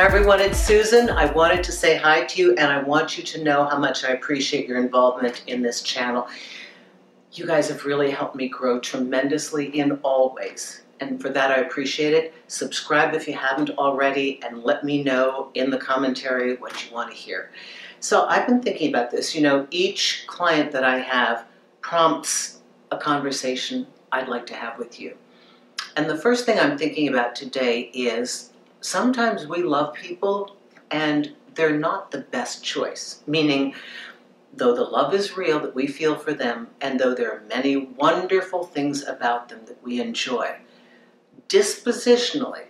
everyone, it's Susan. I wanted to say hi to you and I want you to know how much I appreciate your involvement in this channel. You guys have really helped me grow tremendously in all ways. And for that, I appreciate it. Subscribe if you haven't already and let me know in the commentary what you want to hear. So I've been thinking about this. You know, each client that I have prompts a conversation I'd like to have with you. And the first thing I'm thinking about today is sometimes we love people and they're not the best choice. Meaning, though the love is real that we feel for them, and though there are many wonderful things about them that we enjoy, dispositionally,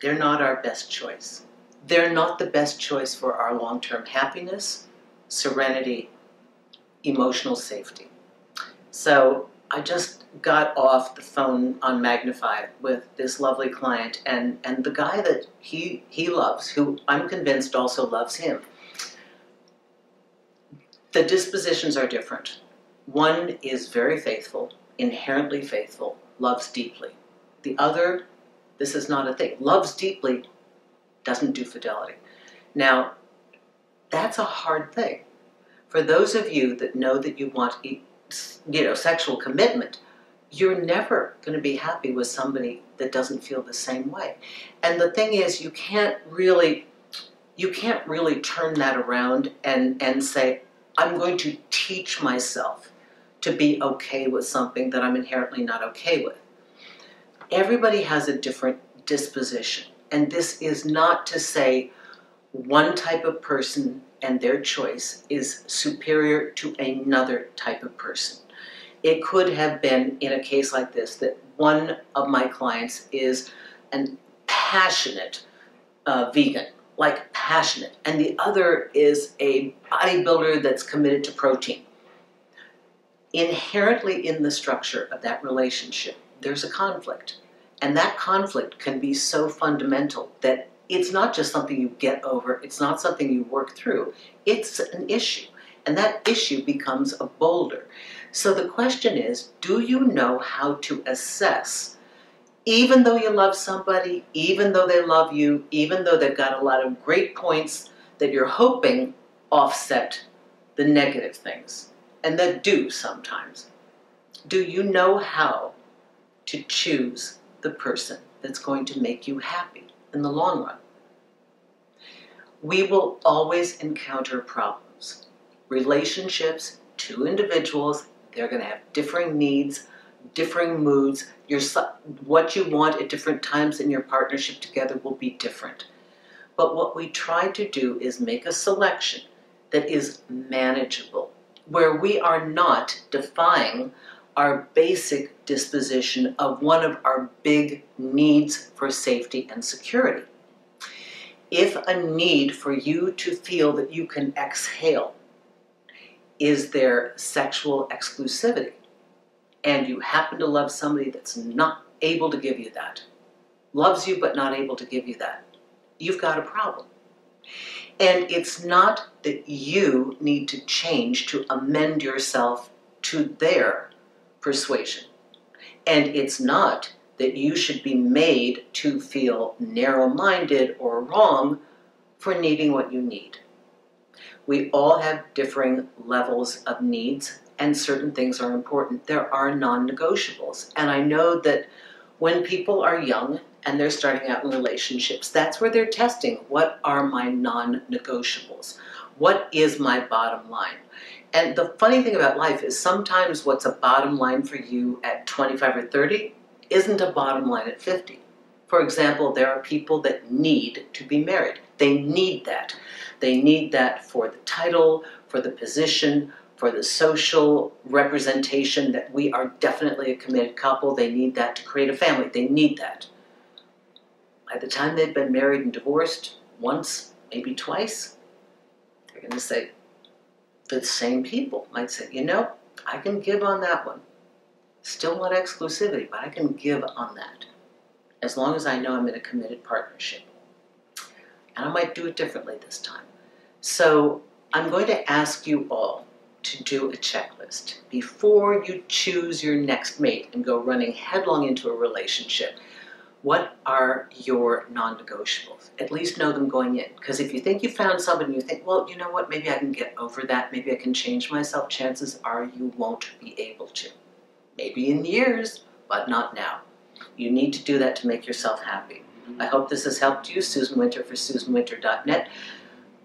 they're not our best choice. They're not the best choice for our long term happiness, serenity, emotional safety. So I just got off the phone on Magnify with this lovely client and, and the guy that he, he loves, who I'm convinced also loves him. The dispositions are different. One is very faithful, inherently faithful, loves deeply. The other, this is not a thing, loves deeply, doesn't do fidelity. Now, that's a hard thing. For those of you that know that you want you know sexual commitment, you're never going to be happy with somebody that doesn't feel the same way. And the thing is, you can't really, you can't really turn that around and, and say, I'm going to teach myself to be okay with something that I'm inherently not okay with. Everybody has a different disposition. And this is not to say one type of person and their choice is superior to another type of person. It could have been in a case like this that one of my clients is an passionate uh, vegan, like passionate, and the other is a bodybuilder that's committed to protein. Inherently in the structure of that relationship, there's a conflict. And that conflict can be so fundamental that it's not just something you get over, it's not something you work through, it's an issue. And that issue becomes a boulder. So the question is do you know how to assess? Even though you love somebody, even though they love you, even though they've got a lot of great points that you're hoping offset the negative things, and that do sometimes, do you know how to choose the person that's going to make you happy in the long run? We will always encounter problems. Relationships, two individuals they're going to have differing needs, differing moods. Your, what you want at different times in your partnership together will be different. But what we try to do is make a selection that is manageable, where we are not defying our basic disposition of one of our big needs for safety and security. If a need for you to feel that you can exhale is there sexual exclusivity? And you happen to love somebody that's not able to give you that, loves you but not able to give you that, you've got a problem. And it's not that you need to change to amend yourself to their persuasion. And it's not that you should be made to feel narrow minded or wrong for needing what you need. We all have differing levels of needs, and certain things are important. There are non negotiables. And I know that when people are young and they're starting out in relationships, that's where they're testing what are my non negotiables? What is my bottom line? And the funny thing about life is sometimes what's a bottom line for you at 25 or 30 isn't a bottom line at 50. For example, there are people that need to be married. They need that. They need that for the title, for the position, for the social representation that we are definitely a committed couple. They need that to create a family. They need that. By the time they've been married and divorced once, maybe twice, they're going to say, the same people might say, you know, I can give on that one. Still want exclusivity, but I can give on that as long as I know I'm in a committed partnership. And I might do it differently this time. So I'm going to ask you all to do a checklist before you choose your next mate and go running headlong into a relationship. what are your non-negotiables? At least know them going in. Because if you think you found someone and you think, well, you know what, maybe I can get over that, maybe I can change myself, chances are you won't be able to. Maybe in years, but not now. You need to do that to make yourself happy. I hope this has helped you. Susan Winter for SusanWinter.net.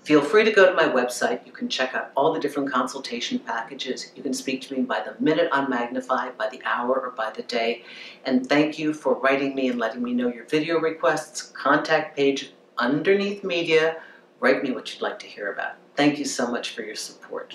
Feel free to go to my website. You can check out all the different consultation packages. You can speak to me by the minute on Magnify, by the hour, or by the day. And thank you for writing me and letting me know your video requests. Contact page underneath media. Write me what you'd like to hear about. Thank you so much for your support.